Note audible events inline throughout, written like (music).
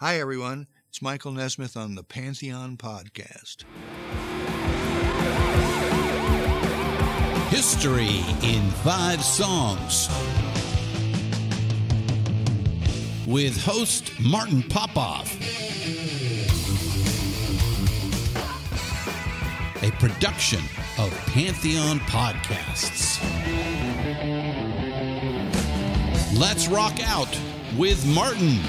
Hi, everyone. It's Michael Nesmith on the Pantheon Podcast. History in Five Songs. With host Martin Popoff. A production of Pantheon Podcasts. Let's rock out with Martin.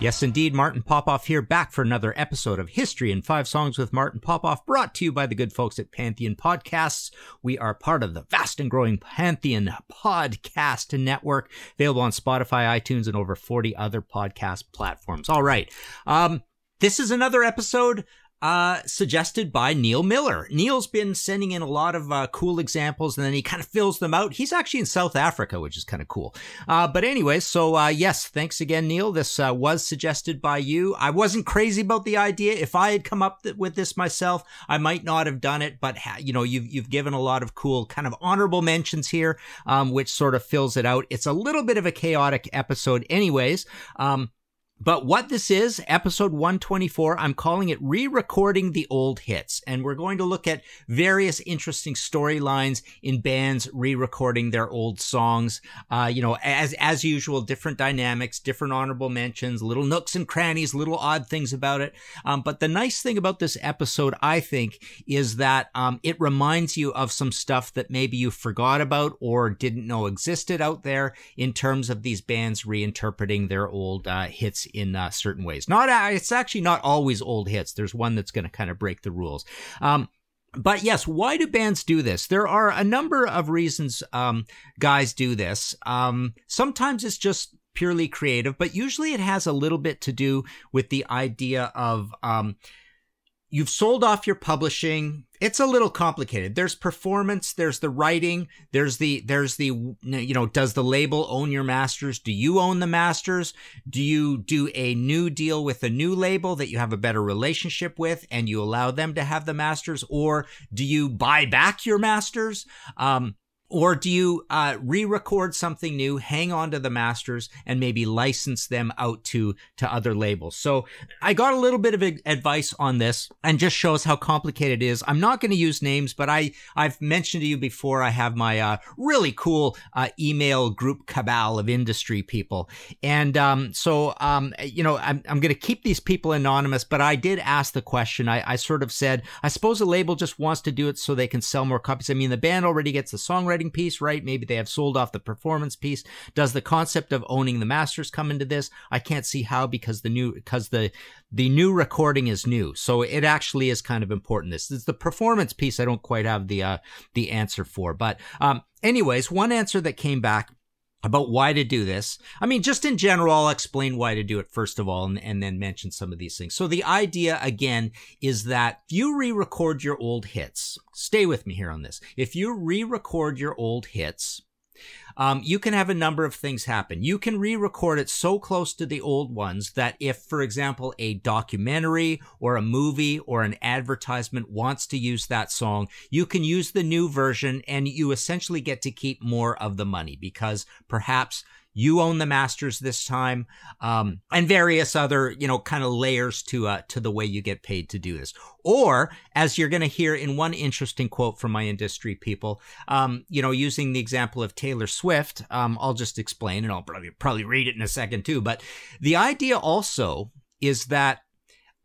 Yes, indeed. Martin Popoff here, back for another episode of History in Five Songs with Martin Popoff, brought to you by the good folks at Pantheon Podcasts. We are part of the vast and growing Pantheon Podcast Network, available on Spotify, iTunes, and over 40 other podcast platforms. All right. Um, this is another episode uh, suggested by Neil Miller. Neil's been sending in a lot of uh, cool examples and then he kind of fills them out. He's actually in South Africa, which is kind of cool. Uh, but anyway, so uh, yes, thanks again, Neil. This uh, was suggested by you. I wasn't crazy about the idea. If I had come up th- with this myself, I might not have done it. But ha- you know, you've you've given a lot of cool kind of honorable mentions here, um, which sort of fills it out. It's a little bit of a chaotic episode, anyways. Um, but what this is, episode 124, I'm calling it re recording the old hits. And we're going to look at various interesting storylines in bands re recording their old songs. Uh, you know, as, as usual, different dynamics, different honorable mentions, little nooks and crannies, little odd things about it. Um, but the nice thing about this episode, I think, is that um, it reminds you of some stuff that maybe you forgot about or didn't know existed out there in terms of these bands reinterpreting their old uh, hits in uh, certain ways. Not uh, it's actually not always old hits. There's one that's going to kind of break the rules. Um, but yes, why do bands do this? There are a number of reasons um, guys do this. Um, sometimes it's just purely creative, but usually it has a little bit to do with the idea of um, you've sold off your publishing. It's a little complicated. There's performance there's the writing there's the there's the you know does the label own your masters? Do you own the masters? Do you do a new deal with a new label that you have a better relationship with and you allow them to have the masters? Or do you buy back your masters? Um or do you uh, re-record something new, hang on to the masters, and maybe license them out to to other labels? So I got a little bit of advice on this, and just shows how complicated it is. I'm not going to use names, but I I've mentioned to you before. I have my uh, really cool uh, email group cabal of industry people, and um, so um, you know I'm I'm going to keep these people anonymous. But I did ask the question. I, I sort of said, I suppose a label just wants to do it so they can sell more copies. I mean, the band already gets the songwriting piece, right? Maybe they have sold off the performance piece. Does the concept of owning the masters come into this? I can't see how because the new because the the new recording is new, so it actually is kind of important. This is the performance piece. I don't quite have the uh, the answer for, but um, anyways, one answer that came back about why to do this. I mean, just in general, I'll explain why to do it first of all and, and then mention some of these things. So the idea again is that if you re-record your old hits, stay with me here on this. If you re-record your old hits, um, you can have a number of things happen. You can re record it so close to the old ones that if, for example, a documentary or a movie or an advertisement wants to use that song, you can use the new version and you essentially get to keep more of the money because perhaps you own the masters this time, um, and various other, you know, kind of layers to, uh, to the way you get paid to do this. Or, as you're going to hear in one interesting quote from my industry people, um, you know, using the example of Taylor Swift, um, I'll just explain and I'll probably, probably read it in a second too. But the idea also is that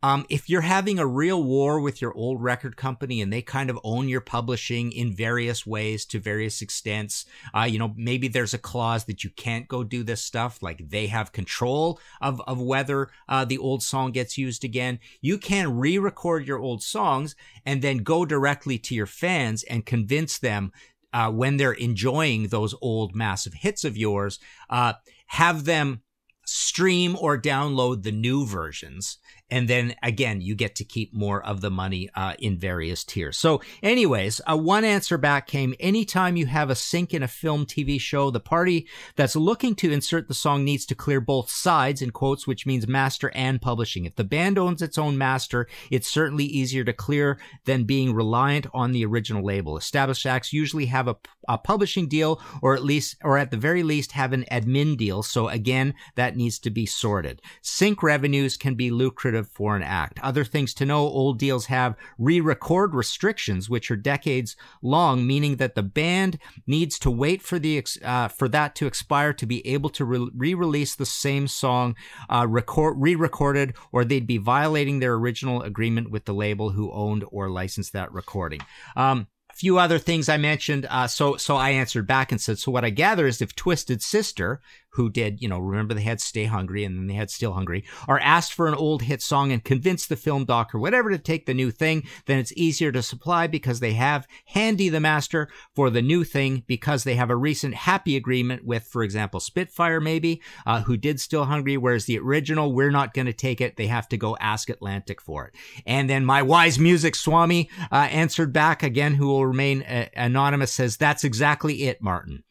um, if you're having a real war with your old record company and they kind of own your publishing in various ways to various extents, uh, you know, maybe there's a clause that you can't go do this stuff, like they have control of, of whether uh, the old song gets used again. You can re record your old songs and then go directly to your fans and convince them uh, when they're enjoying those old massive hits of yours, uh, have them stream or download the new versions and then again you get to keep more of the money uh, in various tiers. So anyways uh, one answer back came anytime you have a sync in a film tv show the party that's looking to insert the song needs to clear both sides in quotes which means master and publishing. If the band owns its own master it's certainly easier to clear than being reliant on the original label. Established acts usually have a, a publishing deal or at least or at the very least have an admin deal. So again that needs to be sorted. Sync revenues can be lucrative for an act. Other things to know old deals have re record restrictions, which are decades long, meaning that the band needs to wait for, the, uh, for that to expire to be able to re release the same song uh, re recorded, or they'd be violating their original agreement with the label who owned or licensed that recording. Um, few other things I mentioned. Uh, so, so I answered back and said, so what I gather is if Twisted Sister, who did, you know, remember they had Stay Hungry and then they had Still Hungry, are asked for an old hit song and convince the film doc or whatever to take the new thing, then it's easier to supply because they have handy the master for the new thing because they have a recent happy agreement with, for example, Spitfire maybe, uh, who did Still Hungry, whereas the original, we're not going to take it. They have to go ask Atlantic for it. And then my wise music Swami uh, answered back again, who will remain uh, anonymous, says, that's exactly it, Martin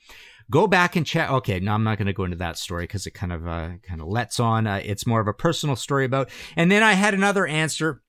go back and check. Okay, now I'm not going to go into that story because it kind of uh, kind of lets on. Uh, it's more of a personal story about. And then I had another answer.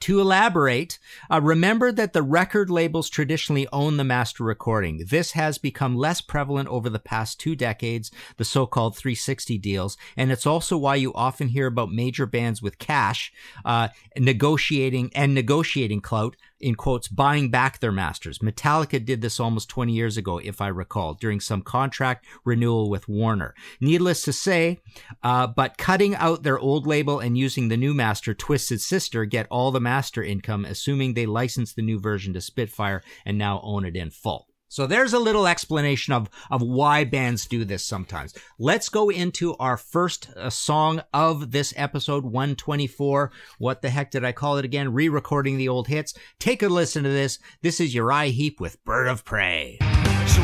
To elaborate, uh, remember that the record labels traditionally own the master recording. This has become less prevalent over the past two decades, the so-called 360 deals, and it's also why you often hear about major bands with cash uh, negotiating and negotiating clout in quotes, buying back their masters. Metallica did this almost 20 years ago, if I recall, during some contract renewal with Warner. Needless to say, uh, but cutting out their old label and using the new master, Twisted Sister, get all the master income, assuming they license the new version to Spitfire and now own it in full. So there's a little explanation of, of why bands do this sometimes. Let's go into our first uh, song of this episode 124. What the heck did I call it again? Re-recording the old hits. Take a listen to this. This is Uriah Heep with Bird of Prey. So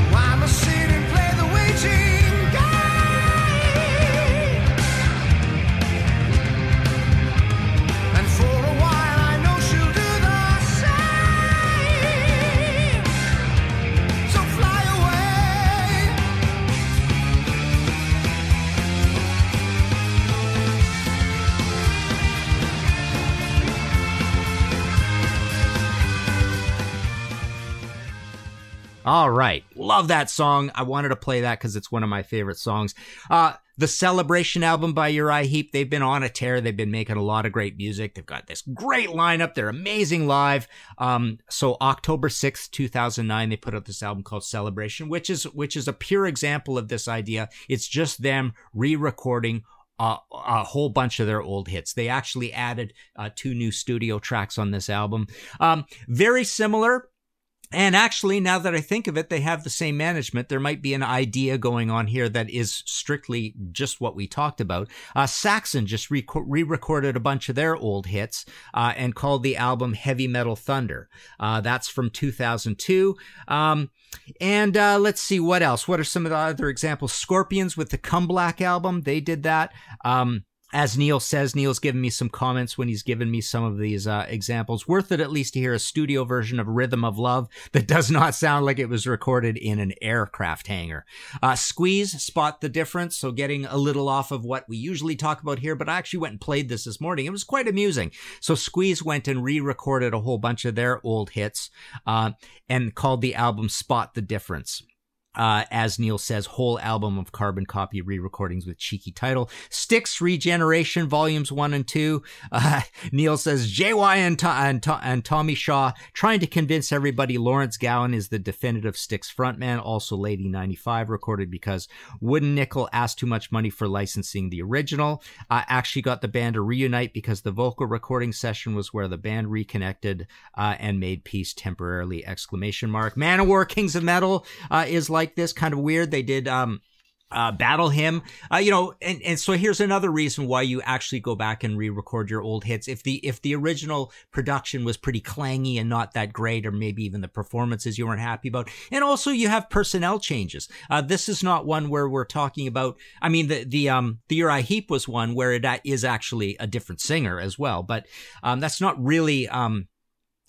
All right. Love that song. I wanted to play that because it's one of my favorite songs. Uh, the Celebration album by Uriah Heep, they've been on a tear. They've been making a lot of great music. They've got this great lineup. They're amazing live. Um, so October 6th, 2009, they put out this album called Celebration, which is, which is a pure example of this idea. It's just them re-recording a whole bunch of their old hits. They actually added uh, two new studio tracks on this album. Um, very similar and actually, now that I think of it, they have the same management. There might be an idea going on here that is strictly just what we talked about. Uh, Saxon just re recorded a bunch of their old hits uh, and called the album Heavy Metal Thunder. Uh, that's from 2002. Um, and uh, let's see what else. What are some of the other examples? Scorpions with the Comeblack album, they did that. Um, as Neil says, Neil's given me some comments when he's given me some of these uh, examples. Worth it at least to hear a studio version of Rhythm of Love that (laughs) does not sound like it was recorded in an aircraft hangar. Uh, Squeeze, spot the difference. So getting a little off of what we usually talk about here, but I actually went and played this this morning. It was quite amusing. So Squeeze went and re-recorded a whole bunch of their old hits uh, and called the album Spot the Difference. Uh, as Neil says, whole album of carbon copy re-recordings with cheeky title. Styx Regeneration Volumes 1 and 2. Uh, (laughs) Neil says, JY and, to- and, to- and, Tommy Shaw trying to convince everybody Lawrence Gowan is the definitive Styx frontman. Also Lady 95 recorded because Wooden Nickel asked too much money for licensing the original. Uh, actually got the band to reunite because the vocal recording session was where the band reconnected uh, and made peace temporarily! Exclamation mark. Manowar Kings of Metal uh, is like like this, kind of weird. They did um, uh, Battle Hymn. Uh, you know, and, and so here's another reason why you actually go back and re-record your old hits. If the, if the original production was pretty clangy and not that great, or maybe even the performances you weren't happy about. And also you have personnel changes. Uh, this is not one where we're talking about, I mean, the, the, um, the Uriah Heep was one where it is actually a different singer as well, but, um, that's not really, um,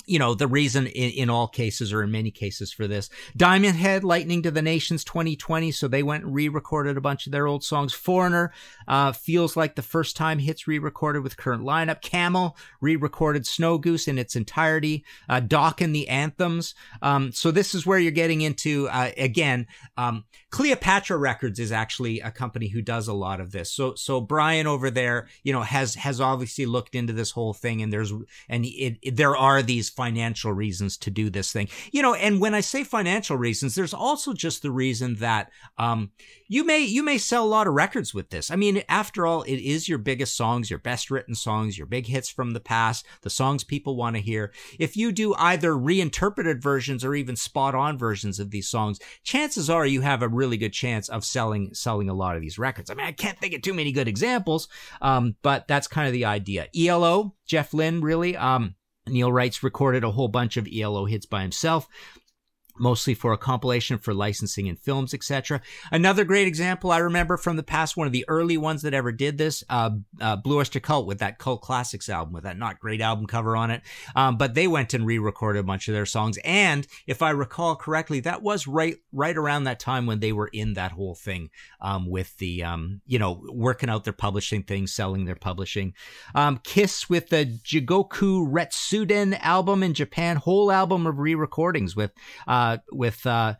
you know, the reason in, in all cases or in many cases for this. Diamond Head, Lightning to the Nations 2020. So they went and re-recorded a bunch of their old songs. Foreigner, uh, feels like the first time hits re-recorded with current lineup. Camel, re-recorded Snow Goose in its entirety. Uh, Dokken, the anthems. Um, so this is where you're getting into, uh, again, um, Cleopatra Records is actually a company who does a lot of this. So, so Brian over there, you know, has, has obviously looked into this whole thing and there's, and it, it there are these financial reasons to do this thing. You know, and when I say financial reasons, there's also just the reason that um, you may you may sell a lot of records with this. I mean, after all, it is your biggest songs, your best written songs, your big hits from the past, the songs people want to hear. If you do either reinterpreted versions or even spot on versions of these songs, chances are you have a really good chance of selling selling a lot of these records. I mean, I can't think of too many good examples, um, but that's kind of the idea. ELO, Jeff Lynne, really. Um, Neil writes recorded a whole bunch of ELO hits by himself mostly for a compilation for licensing in films, etc. Another great example I remember from the past, one of the early ones that ever did this, uh, uh, Blue Oyster Cult with that Cult Classics album with that not great album cover on it. Um, but they went and re-recorded a bunch of their songs. And if I recall correctly, that was right, right around that time when they were in that whole thing, um, with the, um, you know, working out their publishing things, selling their publishing. Um, Kiss with the Jigoku Retsuden album in Japan, whole album of re-recordings with, uh, with uh,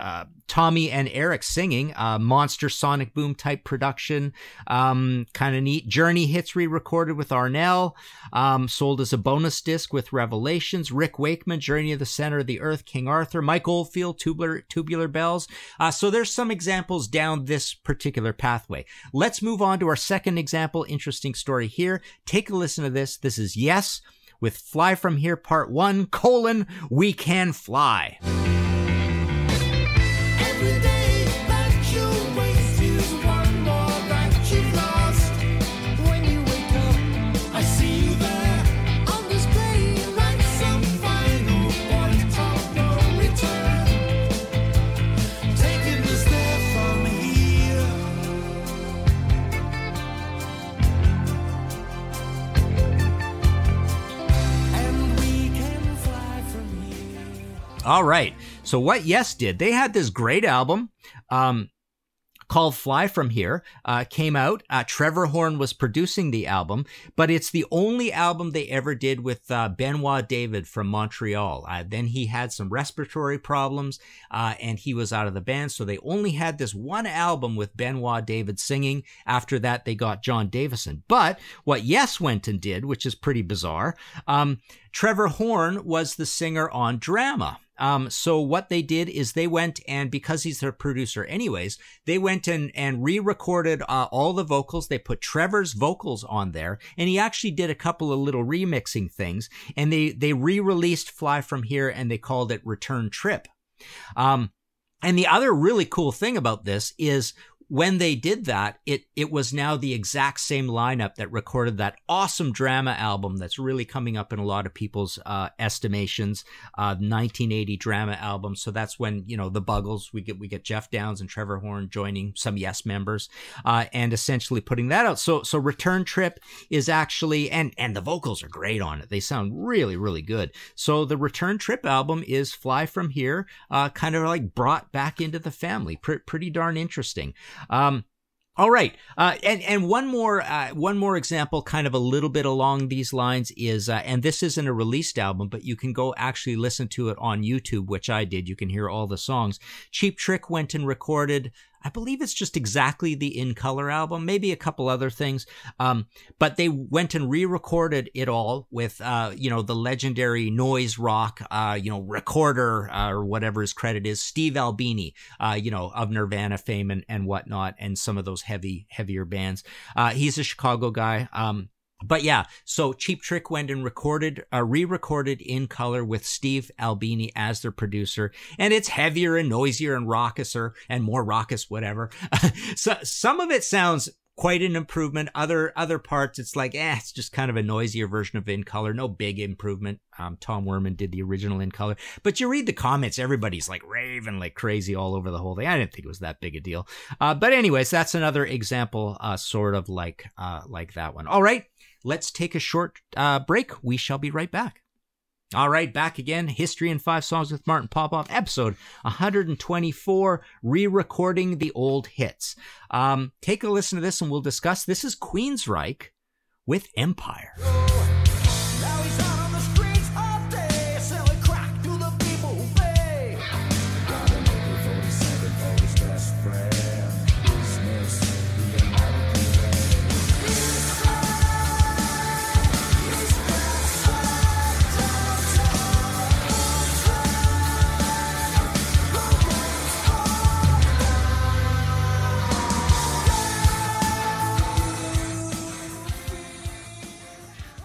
uh, Tommy and Eric singing, uh, monster sonic boom type production, um, kind of neat. Journey hits re-recorded with Arnel, um, sold as a bonus disc with Revelations. Rick Wakeman, Journey of the Center of the Earth, King Arthur, Mike Oldfield, Tubular Tubular Bells. Uh, so there's some examples down this particular pathway. Let's move on to our second example. Interesting story here. Take a listen to this. This is Yes with Fly From Here Part 1, colon, We Can Fly. All right. So what Yes did, they had this great album. Um, called Fly From Here, uh, came out. Uh, Trevor Horn was producing the album, but it's the only album they ever did with uh, Benoit David from Montreal. Uh, then he had some respiratory problems, uh, and he was out of the band, so they only had this one album with Benoit David singing. After that, they got Jon Davison. But what Yes went and did, which is pretty bizarre, um, Trevor Horn was the singer on Drama. Um, so what they did is they went and because he's their producer anyways, they went and, and re-recorded uh, all the vocals. They put Trevor's vocals on there and he actually did a couple of little remixing things and they, they re-released Fly From Here and they called it Return Trip. Um, and the other really cool thing about this is when they did that, it it was now the exact same lineup that recorded that awesome drama album that's really coming up in a lot of people's uh, estimations. Uh, 1980 drama album. So that's when you know the Buggles. We get we get Geoff Downes and Trevor Horn joining some Yes members, uh, and essentially putting that out. So so Return Trip is actually and and the vocals are great on it. They sound really really good. So the Return Trip album is Fly from Here, uh, kind of like brought back into the family. Pr- pretty darn interesting. Um, all right, uh, and and one more uh, one more example, kind of a little bit along these lines is, uh, and this isn't a released album, but you can go actually listen to it on YouTube, which I did. You can hear all the songs. Cheap Trick went and recorded I believe it's just exactly the In Color album, maybe a couple other things. Um, but they went and re-recorded it all with, uh, you know, the legendary noise rock, uh, you know, recorder uh, or whatever his credit is, Steve Albini, uh, you know, of Nirvana fame and, and whatnot, and some of those heavy, heavier bands. Uh, he's a Chicago guy. Um, but yeah, so Cheap Trick went and recorded, uh, re-recorded in color with Steve Albini as their producer, and it's heavier and noisier and raucouser and more raucous, whatever. (laughs) so some of it sounds quite an improvement. Other other parts, it's like, eh, it's just kind of a noisier version of In Color. No big improvement. Um, Tom Werman did the original In Color, but you read the comments, everybody's like raving like crazy all over the whole thing. I didn't think it was that big a deal. Uh, but anyways, that's another example, uh, sort of like uh, like that one. All right, let's take a short uh, break. We shall be right back. All right, back again. History in Five Songs with Martin Popoff, episode 124, re recording the old hits. Um, take a listen to this and we'll discuss. This is Queensryche with Empire.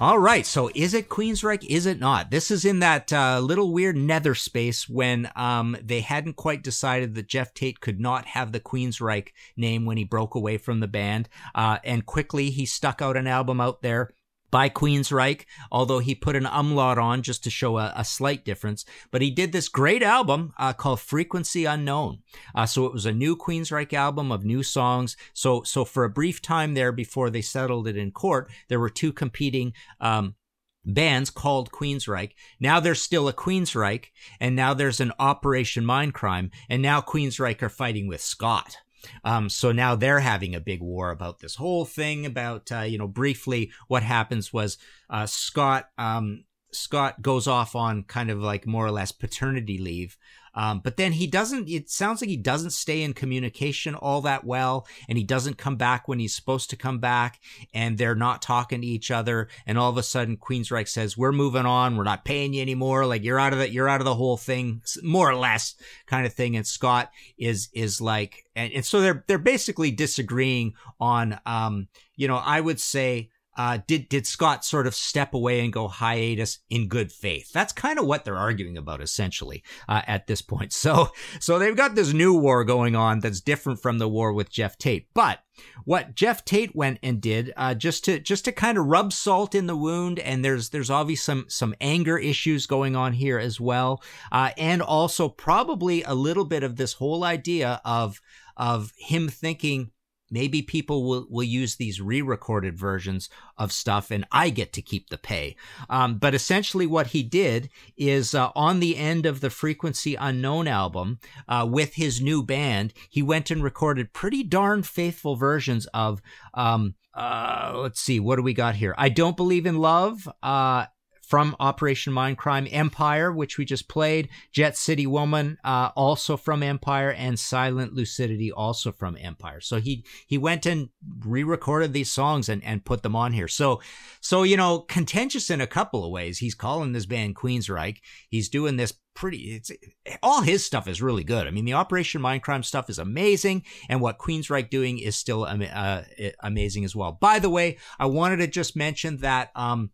All right, so is it Queensryche? Is it not? This is in that uh, little weird nether space when um, they hadn't quite decided that Geoff Tate could not have the Queensryche name when he broke away from the band, uh, and quickly he stuck out an album out there by Queensryche, although he put an umlaut on just to show a, a slight difference. But he did this great album uh, called Frequency Unknown. Uh, so it was a new Queensryche album of new songs. So so for a brief time there before they settled it in court, there were two competing. Um, bands called Queensryche. Now there's still a Queensryche, and now there's an Operation Mindcrime, and now Queensryche are fighting with Scott. Um, so now they're having a big war about this whole thing. About uh, you know, briefly, what happens was uh, Scott um, Scott goes off on kind of like more or less paternity leave. Um, but then he doesn't, it sounds like he doesn't stay in communication all that well, and he doesn't come back when he's supposed to come back, and they're not talking to each other. And all of a sudden, Queensryche says, We're moving on, we're not paying you anymore, like you're out of the, you're out of the whole thing, more or less kind of thing. And Scott is, is like, and, and so they're, they're basically disagreeing on, um, you know, I would say, uh, did did Scott sort of step away and go hiatus in good faith? That's kind of what they're arguing about essentially uh, at this point. (laughs) So so they've got this new war going on that's different from the war with Geoff Tate. But what Geoff Tate went and did uh, just to just to kind of rub salt in the wound, and there's there's obviously some some anger issues going on here as well, uh, and also probably a little bit of this whole idea of of him thinking maybe people will, will use these re-recorded versions of stuff and i get to keep the pay. Um, but essentially what he did is uh, on the end of the frequency unknown album uh, with his new band he went and recorded pretty darn faithful versions of um, uh, let's see what do we got here? I don't believe in love uh, from Operation Mindcrime, Empire, which we just played, Jet City Woman, uh, also from Empire, and Silent Lucidity, also from Empire. So he he went and re-recorded these songs and, and put them on here. So so you know, contentious in a couple of ways. He's calling this band Queensryche. He's doing this pretty it's all his stuff is really good. I mean, the Operation Mindcrime stuff is amazing, and what Queensryche doing is still uh, amazing as well. By the way, I wanted to just mention that um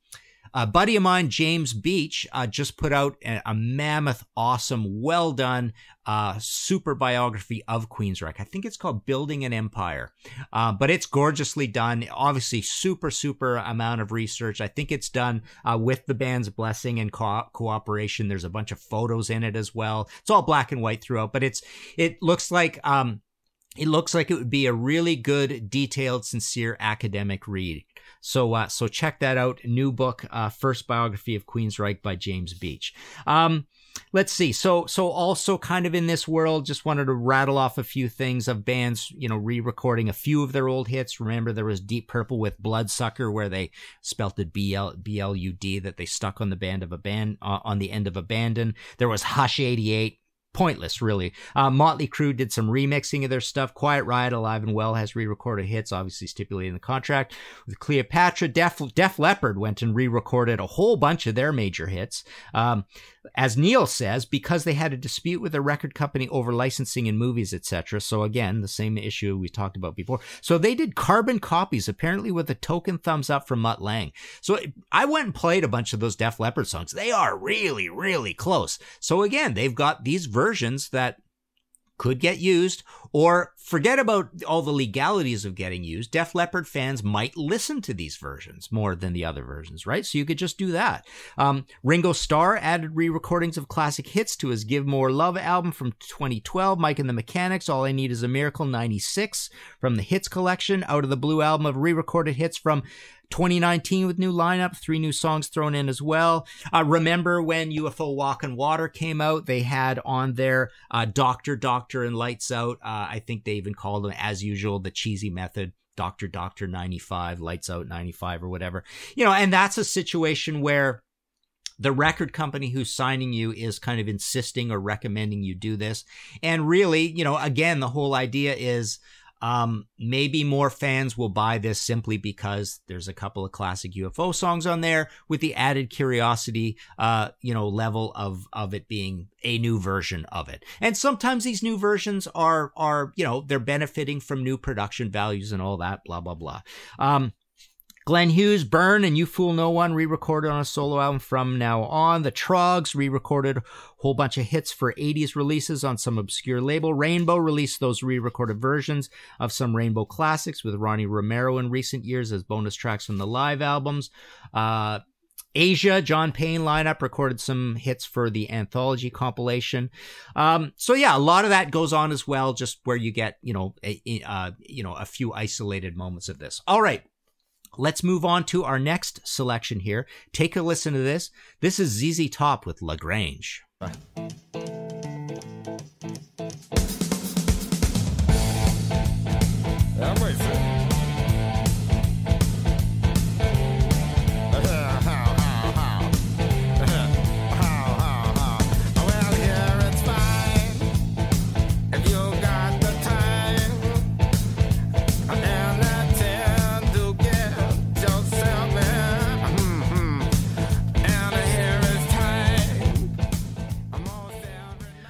a buddy of mine, James Beach, uh, just put out a, a, mammoth, awesome, well done, uh, super biography of Queensryche. I think it's called Building an Empire, uh, but it's gorgeously done. Obviously, super, super amount of research. I think it's done uh, with the band's blessing and co- cooperation. There's a bunch of photos in it as well. It's all black and white throughout, but it's it looks like um, it looks like it would be a really good, detailed, sincere academic read. So, uh, so check that out. New book, uh, first biography of Queensryche by James Beach. Um, let's see. So, so also kind of in this world, just wanted to rattle off a few things of bands, you know, re-recording a few of their old hits. Remember, there was Deep Purple with Bloodsucker, where they spelt it B L B L U D that they stuck on the band of a band uh, on the end of Abandon. There was Hush '88 pointless, really. Uh, Motley Crue did some remixing of their stuff. Quiet Riot, Alive and Well has re-recorded hits, obviously stipulated in the contract. With Cleopatra, Def, Def Leppard went and re-recorded a whole bunch of their major hits. Um, as Neil says, because they had a dispute with a record company over licensing in movies, etc. So again, the same issue we talked about before. So they did carbon copies, apparently with a token thumbs up from Mutt Lange. So I went and played a bunch of those Def Leppard songs. They are really, really close. So again, they've got these versions that could get used, or forget about all the legalities of getting used. Def Leppard fans might listen to these versions more than the other versions, right? So you could just do that. Um, Ringo Starr added re-recordings of classic hits to his "Give More Love" album from 2012. Mike and the Mechanics, "All I Need Is a Miracle" '96 from the Hits collection. Out of the Blue album of re-recorded hits from 2019 with new lineup, three new songs thrown in as well. Uh, remember when UFO Walk on Water came out? They had on there uh, Doctor, Doctor, and Lights Out. Uh, I think they even called them, as usual, the cheesy method. Doctor, Doctor 95, Lights Out 95, or whatever. You know, and that's a situation where the record company who's signing you is kind of insisting or recommending you do this. And really, you know, again, the whole idea is um, maybe more fans will buy this simply because there's a couple of classic UFO songs on there with the added curiosity, uh, you know, level of, of it being a new version of it. And sometimes these new versions are, are, you know, they're benefiting from new production values and all that, blah, blah, blah. Um, Glenn Hughes, Burn, and You Fool No One re-recorded on a solo album from now on. The Troggs re-recorded a whole bunch of hits for 80s releases on some obscure label. Rainbow released those re-recorded versions of some Rainbow classics with Ronnie Romero in recent years as bonus tracks from the live albums. Uh, Asia, John Payne lineup recorded some hits for the anthology compilation. Um, so yeah, a lot of that goes on as well, just where you get, you know, a, uh, you know, a few isolated moments of this. All right. Let's move on to our next selection here. Take a listen to this. This is ZZ Top with Lagrange. Well,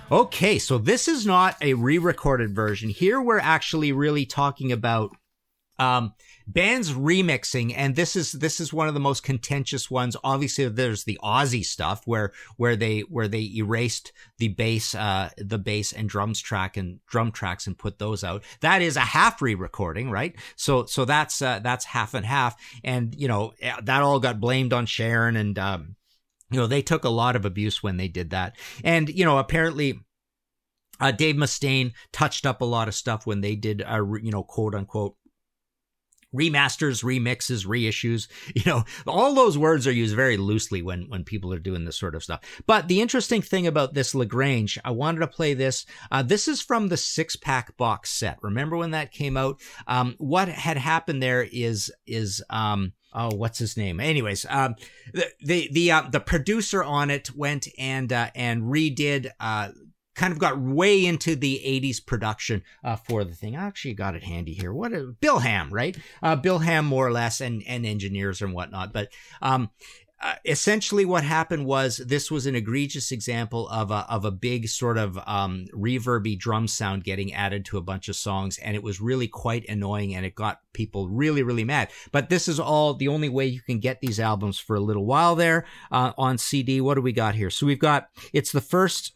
Okay, so this is not a re-recorded version. Here we're actually really talking about um bands remixing and this is this is one of the most contentious ones. Obviously there's the Ozzy stuff where where they where they erased the bass uh the bass and drums track and drum tracks and put those out. That is a half re-recording right? So so that's uh, that's half and half. And you know that all got blamed on sharon and um you know they took a lot of abuse when they did that. And you know apparently uh, Dave Mustaine touched up a lot of stuff when they did, uh, you know, quote unquote remasters, remixes, reissues. (laughs) You know, all those words are used very loosely when when people are doing this sort of stuff. But the interesting thing about this Lagrange, I wanted to play this. Uh, this is from the six pack box set. Remember when that came out? Um, what had happened there is is um, oh what's his name anyways um the the the, uh, the producer on it went and uh, and redid uh kind of got way into the 80s production uh, for the thing. I actually got it handy here. What a, Bill Ham, right? Uh, Bill Ham, more or less, and and engineers and whatnot. But um, uh, essentially, what happened was this was an egregious example of a of a big sort of um, reverby drum sound getting added to a bunch of songs, and it was really quite annoying, and it got people really really mad. But this is all the only way you can get these albums for a little while there uh, on CD. What do we got here? So we've got it's the first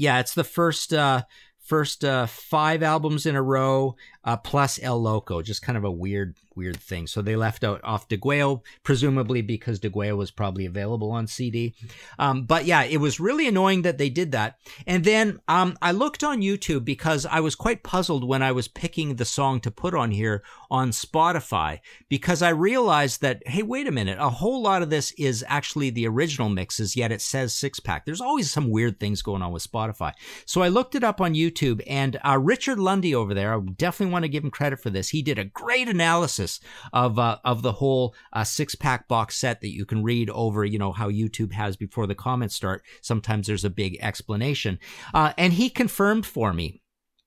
yeah, it's the first uh first uh five albums in a row uh plus El Loco, just kind of a weird weird thing. So they left out off Degüello, presumably because Degüello was probably available on CD. Um but yeah, it was really annoying that they did that. And then um I looked on YouTube because I was quite puzzled when I was picking the song to put on here on Spotify because I realized that hey, wait a minute, a whole lot of this is actually the original mixes, yet it says six pack. There's always some weird things going on with Spotify. So I looked it up on YouTube and uh, Richard Lundy over there, I definitely want to give him credit for this. He did a great analysis of uh, of the whole uh, six pack box set that you can read over, you know, how YouTube has before the comments start. Sometimes there's a big explanation. Uh, and he confirmed for me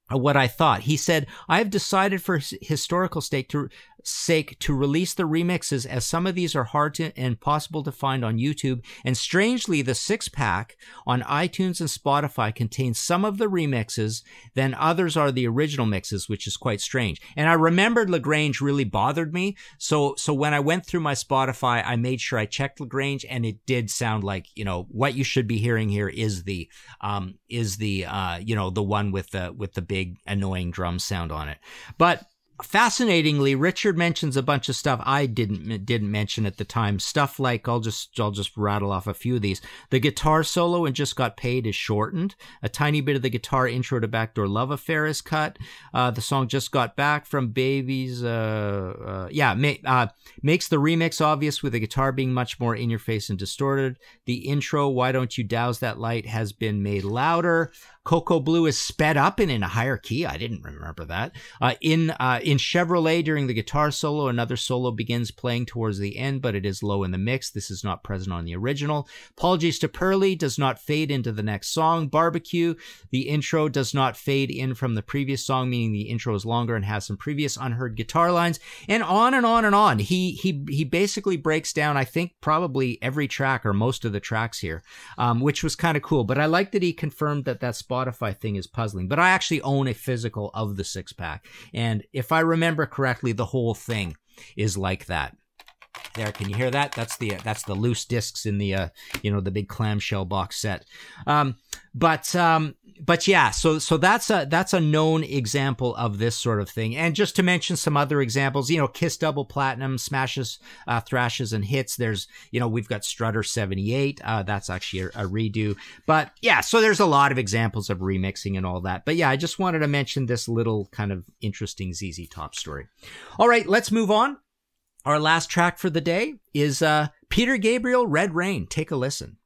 what I thought. He said, I have decided for historical sake to sake to release the remixes as some of these are hard to and possible to find on YouTube. And strangely, the six pack on iTunes and Spotify contains some of the remixes, then others are the original mixes, which is quite strange. And I remembered LaGrange really bothered me. So, so when I went through my Spotify, I made sure I checked LaGrange and it did sound like, you know, what you should be hearing here is the, um, is the, uh, you know, the one with the, with the big annoying drum sound on it. But fascinatingly, Richard mentions a bunch of stuff I didn't didn't mention at the time. Stuff like I'll just I'll just rattle off a few of these. The guitar solo and just got paid is shortened. A tiny bit of the guitar intro to Backdoor Love Affair is cut. Uh, the song just got back from Baby's. Uh, uh, yeah, ma- uh, makes the remix obvious with the guitar being much more in your face and distorted. The intro, Why Don't You Douse That Light, has been made louder. Koko Blue is sped up and in a higher key. I didn't remember that. Uh, in uh, in Chevrolet, during the guitar solo, another solo begins playing towards the end, but it is low in the mix. This is not present on the original. Apologies to Pearly does not fade into the next song. Barbecue, the intro does not fade in from the previous song, meaning the intro is longer and has some previous unheard guitar lines, and on and on and on. He he he basically breaks down, I think, probably every track or most of the tracks here, um, which was kind of cool. But I like that he confirmed that that's Spotify thing is puzzling, but I actually own a physical of the six pack. And if I remember correctly, the whole thing is like that. There, can you hear that? That's the that's the loose discs in the uh, you know the big clamshell box set. Um, but um, but yeah, so so that's a that's a known example of this sort of thing. And just to mention some other examples, you know, Kiss Double Platinum, Smashes, uh, Thrashes, and Hits. There's you know we've got Strutter seventy eight. Uh, that's actually a, a redo. But yeah, so there's a lot of examples of remixing and all that. But yeah, I just wanted to mention this little kind of interesting ZZ Top story. All right, let's move on. Our last track for the day is uh, Peter Gabriel, Red Rain. Take a listen.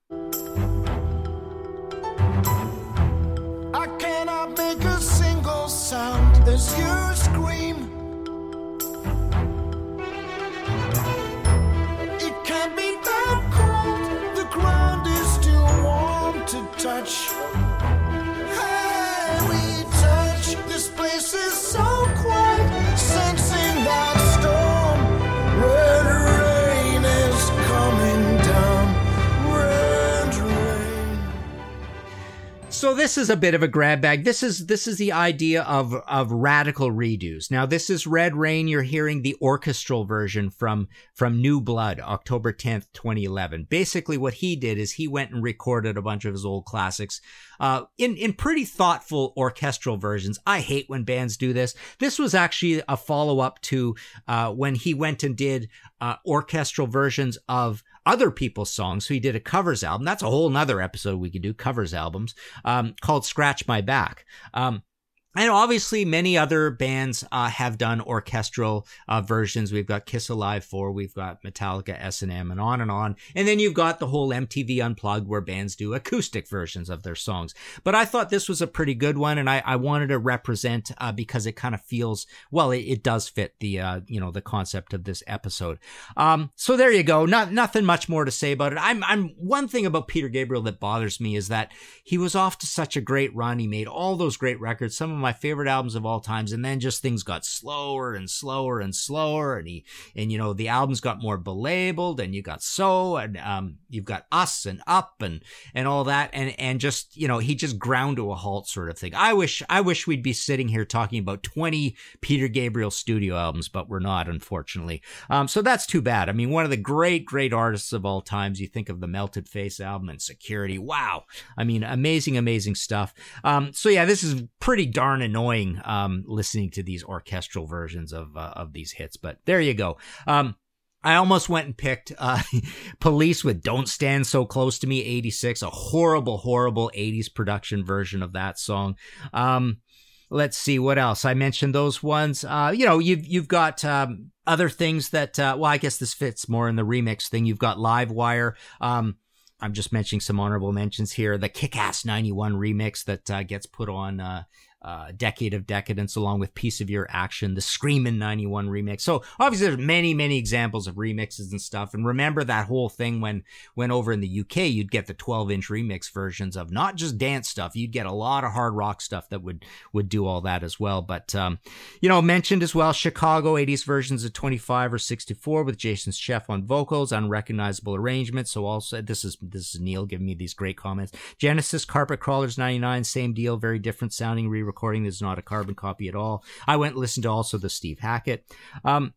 Sound as you scream. It can't be that cold. The ground is still warm to touch. So this is a bit of a grab bag. This is this is the idea of of radical redos. Now this is Red Rain. You're hearing the orchestral version from from New Blood, October 10th, 2011. Basically, what he did is he went and recorded a bunch of his old classics uh, in in pretty thoughtful orchestral versions. I hate when bands do this. This was actually a follow up to uh, when he went and did uh, orchestral versions of other people's songs. So he did a covers album. That's a whole nother episode we could do covers albums um, called Scratch My Back. Um, and obviously, many other bands uh, have done orchestral uh, versions. We've got Kiss Alive 4, we've got Metallica S&M, and on and on. And then you've got the whole MTV Unplugged where bands do acoustic versions of their songs. But I thought this was a pretty good one, and I, I wanted to represent uh, because it kind of feels, well, it, it does fit the, uh, you know, the concept of this episode. Um, so there you go. Not nothing much more to say about it. I'm, I'm one thing about Peter Gabriel that bothers me is that he was off to such a great run. He made all those great records, some of my favorite albums of all times, and then just things got slower and slower and slower, and he and you know the albums got more belabeled, and you got so, and um, you've got us and up and and all that, and and just you know he just ground to a halt sort of thing. I wish I wish we'd be sitting here talking about twenty Peter Gabriel studio albums, but we're not, unfortunately. Um, so that's too bad. I mean, one of the great great artists of all times. You think of the Melted Face album and Security. Wow, I mean, amazing amazing stuff. Um, so yeah, this is pretty darn annoying um, listening to these orchestral versions of uh, of these hits. But there you go. Um, I almost went and picked uh, (laughs) Police with Don't Stand So Close to Me 86, a horrible, horrible 80s production version of that song. Um, let's see what else. I mentioned those ones. Uh, you know, you've, you've got um, other things that, uh, well, I guess this fits more in the remix thing. You've got Livewire. Um, I'm just mentioning some honorable mentions here. The Kick Ass 91 remix that uh, gets put on uh, Decade of Decadence, along with Piece of Your Action, the Screamin' 91 remix. So obviously there's many, many examples of remixes and stuff. And remember that whole thing when, when over in the UK, you'd get the 12 inch remix versions of not just dance stuff. You'd get a lot of hard rock stuff that would, would do all that as well. But, um, you know, mentioned as well, Chicago 80s versions of 25 or 64 with Jason Scheff on vocals, unrecognizable arrangements. So also, this is, this is Neil giving me these great comments. Genesis Carpet Crawlers 99, same deal, very different sounding re-recording. This is not a carbon copy at all. I went and listened to also the Steve Hackett. Um,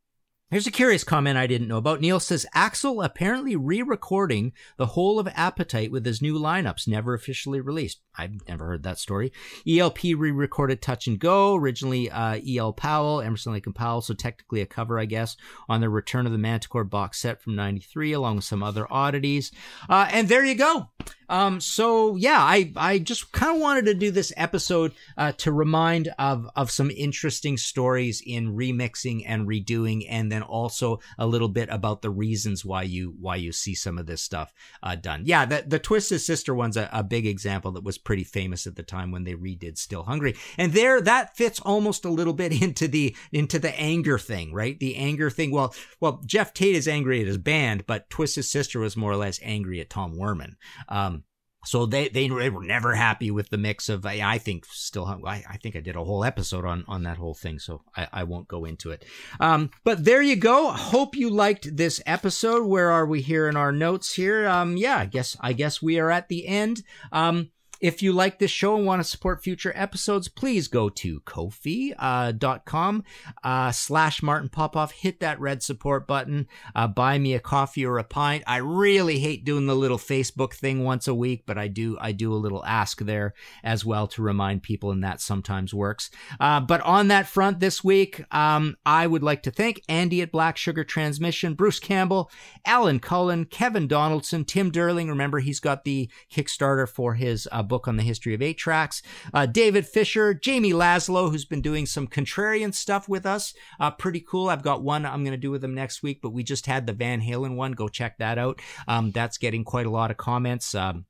Here's a curious comment I didn't know about. Neil says Axl apparently re-recording the whole of Appetite with his new lineups, never officially released. I've never heard that story. ELP re-recorded Touch and Go, originally uh, E.L. Powell, Emerson Lake and Powell, so technically a cover, I guess, on the Return of the Manticore box set from '93, along with some other oddities. Uh, and there you go. Um, so yeah, I, I just kind of wanted to do this episode uh, to remind of of some interesting stories in remixing and redoing, and then also a little bit about the reasons why you why you see some of this stuff uh, done. Yeah, the the Twisted Sister one's a, a big example that was pretty famous at the time when they redid Still Hungry, and there that fits almost a little bit (laughs) into the into the anger thing, right? The anger thing. Well, well, Geoff Tate is angry at his band, but Twisted Sister was more or less angry at Tom Werman. Um, so they, they were never happy with the mix of I think still I, I think I did a whole episode on on that whole thing so I, I won't go into it. Um, but there you go. Hope you liked this episode. Where are we here in our notes here? Um, yeah I guess I guess we are at the end. Um, if you like this show and want to support future episodes, please go to kofi.com uh, slash Martin Popoff. Hit that red support button. Uh, buy me a coffee or a pint. I really hate doing the little Facebook thing once a week, but I do I do a little ask there as well to remind people, and that sometimes works. Uh, but on that front this week, um, I would like to thank Andy at Black Sugar Transmission, Bruce Campbell, Alan Cullen, Kevin Donaldson, Tim Derling. Remember, he's got the Kickstarter for his uh, book on the history of eight tracks. Uh, David Fisher, Jamie Laszlo, who's been doing some contrarian stuff with us. Uh, pretty cool. I've got one I'm going to do with him next week, but we just had the Van Halen one. Go check that out. Um, that's getting quite a lot of comments. Um,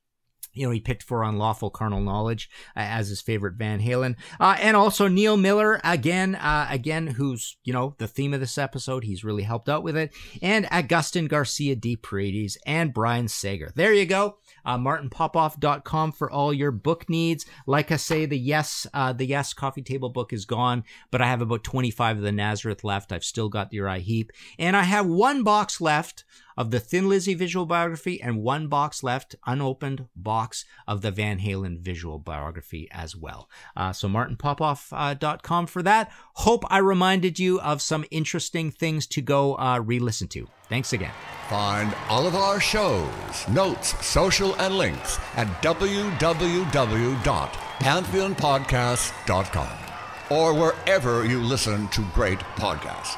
you know, he picked for Unlawful Carnal Knowledge uh, as his favorite Van Halen. Uh, and also Neil Miller, again, uh, again, who's, you know, the theme of this episode. He's really helped out with it. And Augustin Garcia de Paredes and Brian Sager. There you go. Uh, martinpopoff.com for all your book needs. Like I say, the Yes, uh, the Yes coffee table book is gone, but I have about 25 of the Nazareth left. I've still got the Uriah Heep, And I have one box left of the Thin Lizzy visual biography and one box left, unopened box of the Van Halen visual biography as well. Uh, so martinpopoff.com for that. Hope I reminded you of some interesting things to go uh, re-listen to. Thanks again. Find all of our shows, notes, social, and links at www.pantheonpodcast.com or wherever you listen to great podcasts.